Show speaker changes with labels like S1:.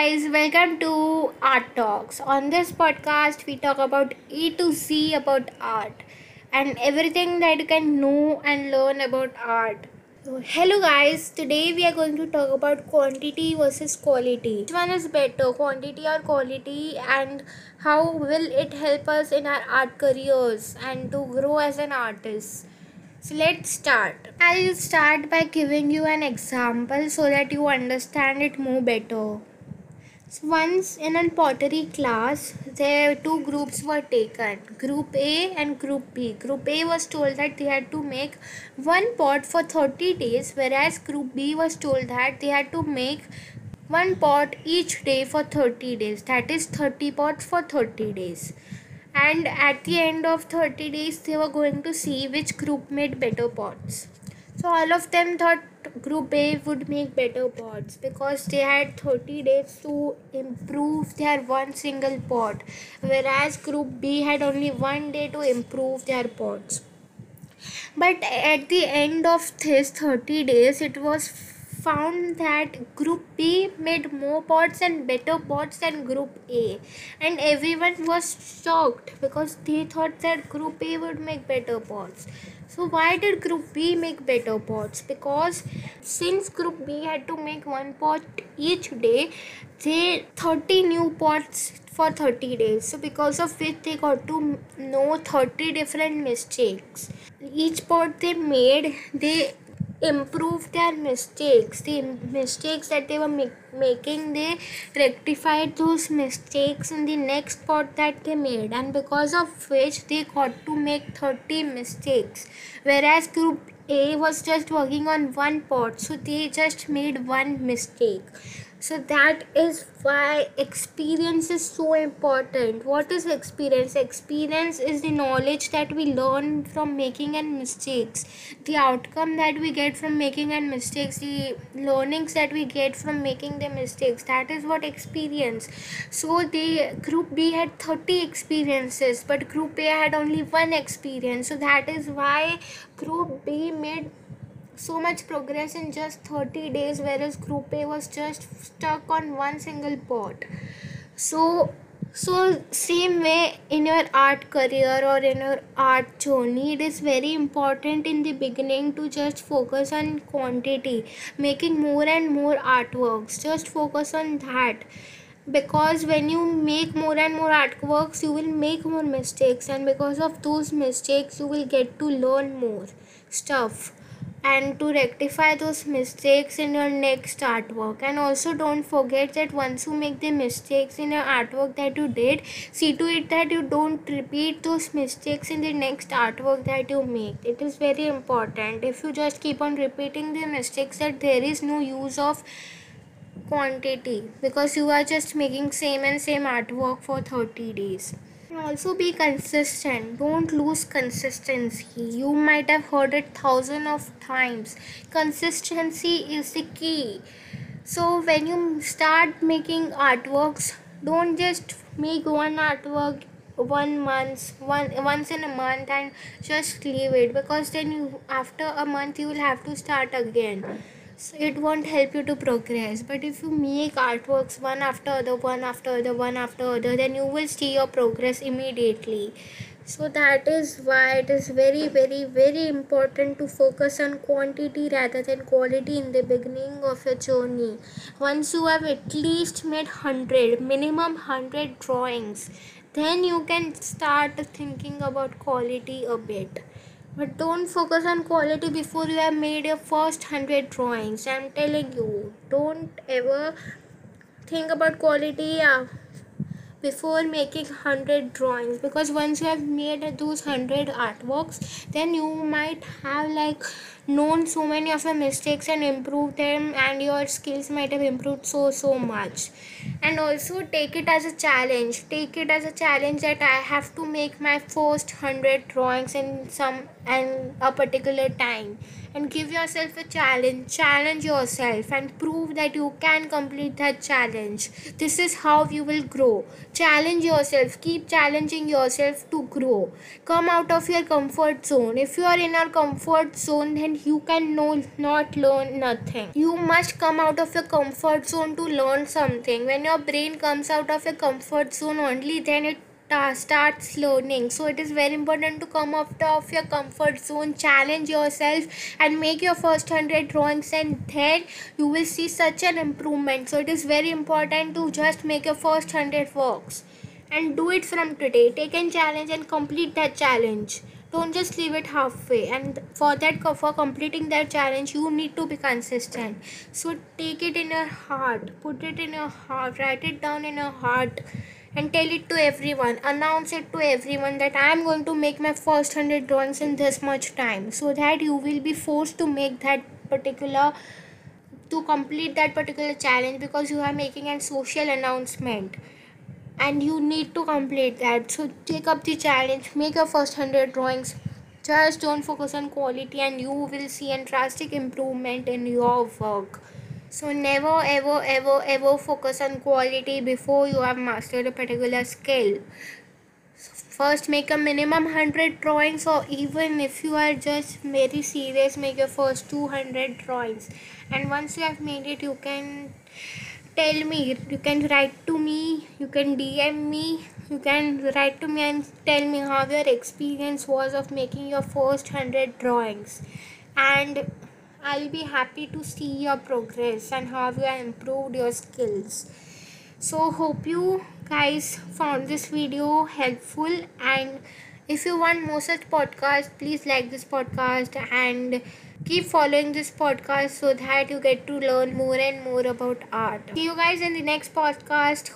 S1: guys, welcome to Art Talks. On this podcast, we talk about A to Z about art and everything that you can know and learn about art. Hello guys, today we are going to talk about quantity versus quality. Which one is better, quantity or quality, and how will it help us in our art careers and to grow as an artist? So let's start. I'll start by giving you an example so that you understand it more better. So once in a pottery class, there two groups were taken, Group A and Group B. Group A was told that they had to make one pot for 30 days, whereas Group B was told that they had to make one pot each day for 30 days. That is 30 pots for 30 days and at the end of 30 days they were going to see which group made better pots so all of them thought group a would make better pots because they had 30 days to improve their one single pot whereas group b had only one day to improve their pots but at the end of this 30 days it was found that group B made more pots and better pots than group A. And everyone was shocked because they thought that group A would make better pots so why did group B make better pots because since group B had to make one pot each day they 30 new pots for 30 days. So because of which they got to know 30 different mistakes. Each pot they made they improve their mistakes. The mistakes that they were make- making they rectified those mistakes in the next pot that they made. And because of which they got to make 30 mistakes. Whereas group a was just working on one pot so they just made one mistake so that is why experience is so important. What is experience? Experience is the knowledge that we learn from making and mistakes. The outcome that we get from making and mistakes the learnings that we get from making the mistakes that is what experience. So the group b had 30 experiences but group a had only one experience. So that is why group b made so much progress in just 30 days whereas group a was just stuck on one single pot. So so same way in your art career or in your art journey it is very important in the beginning to just focus on quantity making more and more artworks. Just focus on that. Because when you make more and more artworks you will make more mistakes and because of those mistakes you will get to learn more stuff and to rectify those mistakes in your next artwork. And also don't forget that once you make the mistakes in your artwork that you did see to it that you don't repeat those mistakes in the next artwork that you make. It is very important. If you just keep on repeating the mistakes that there is no use of quantity because you are just making same and same artwork for 30 days and also be consistent. Don't lose consistency. You might have heard it thousand of times. Consistency is the key. So when you start making artworks don't just make one artwork one month one once in a month and just leave it because then you after a month you will have to start again so it won't help you to progress. But if you make artworks one after other one after other one after other then you will see your progress immediately. So that is why it is very very very important to focus on quantity rather than quality in the beginning of your journey. Once you have at least made 100 minimum 100 drawings then you can start thinking about quality a bit but don't focus on quality before you have made your first 100 drawings. I'm telling you, don't ever think about quality uh, before making 100 drawings because once you have made those 100 artworks then you might have like known so many of your mistakes and improved them and your skills might have improved so so much. And also take it as a challenge. Take it as a challenge that i have to make my first 100 drawings in some and a particular time. And give yourself a challenge challenge yourself and prove that you can complete that challenge. This is how you will grow. Challenge yourself. Keep challenging yourself to grow. Come out of your comfort zone. If you are in your comfort zone then then you can no not learn nothing. You must come out of your comfort zone to learn something. When your brain comes out of your comfort zone only then it starts learning. So it is very important to come out of your comfort zone challenge yourself and make your first 100 drawings and then you will see such an improvement. So it is very important to just make your first 100 works and do it from today. Take a challenge and complete that challenge don't just leave it halfway. And for that for completing that challenge you need to be consistent. So take it in your heart. Put it in your heart. Write it down in your heart and tell it to everyone. Announce it to everyone that i am going to make my first 100 drawings in this much time. So that you will be forced to make that particular to complete that particular challenge because you are making a social announcement and you need to complete that. So take up the challenge. Make your first 100 drawings. Just don't focus on quality and you will see a drastic improvement in your work. So never ever ever ever focus on quality before you have mastered a particular skill. First make a minimum 100 drawings or even if you are just very serious make your first 200 drawings. And once you have made it you can tell me you can write to me you can dm me you can write to me and tell me how your experience was of making your first 100 drawings and I'll be happy to see your progress and how you have improved your skills. So, hope you guys found this video helpful. And if you want more such podcasts, please like this podcast and keep following this podcast so that you get to learn more and more about art. See you guys in the next podcast.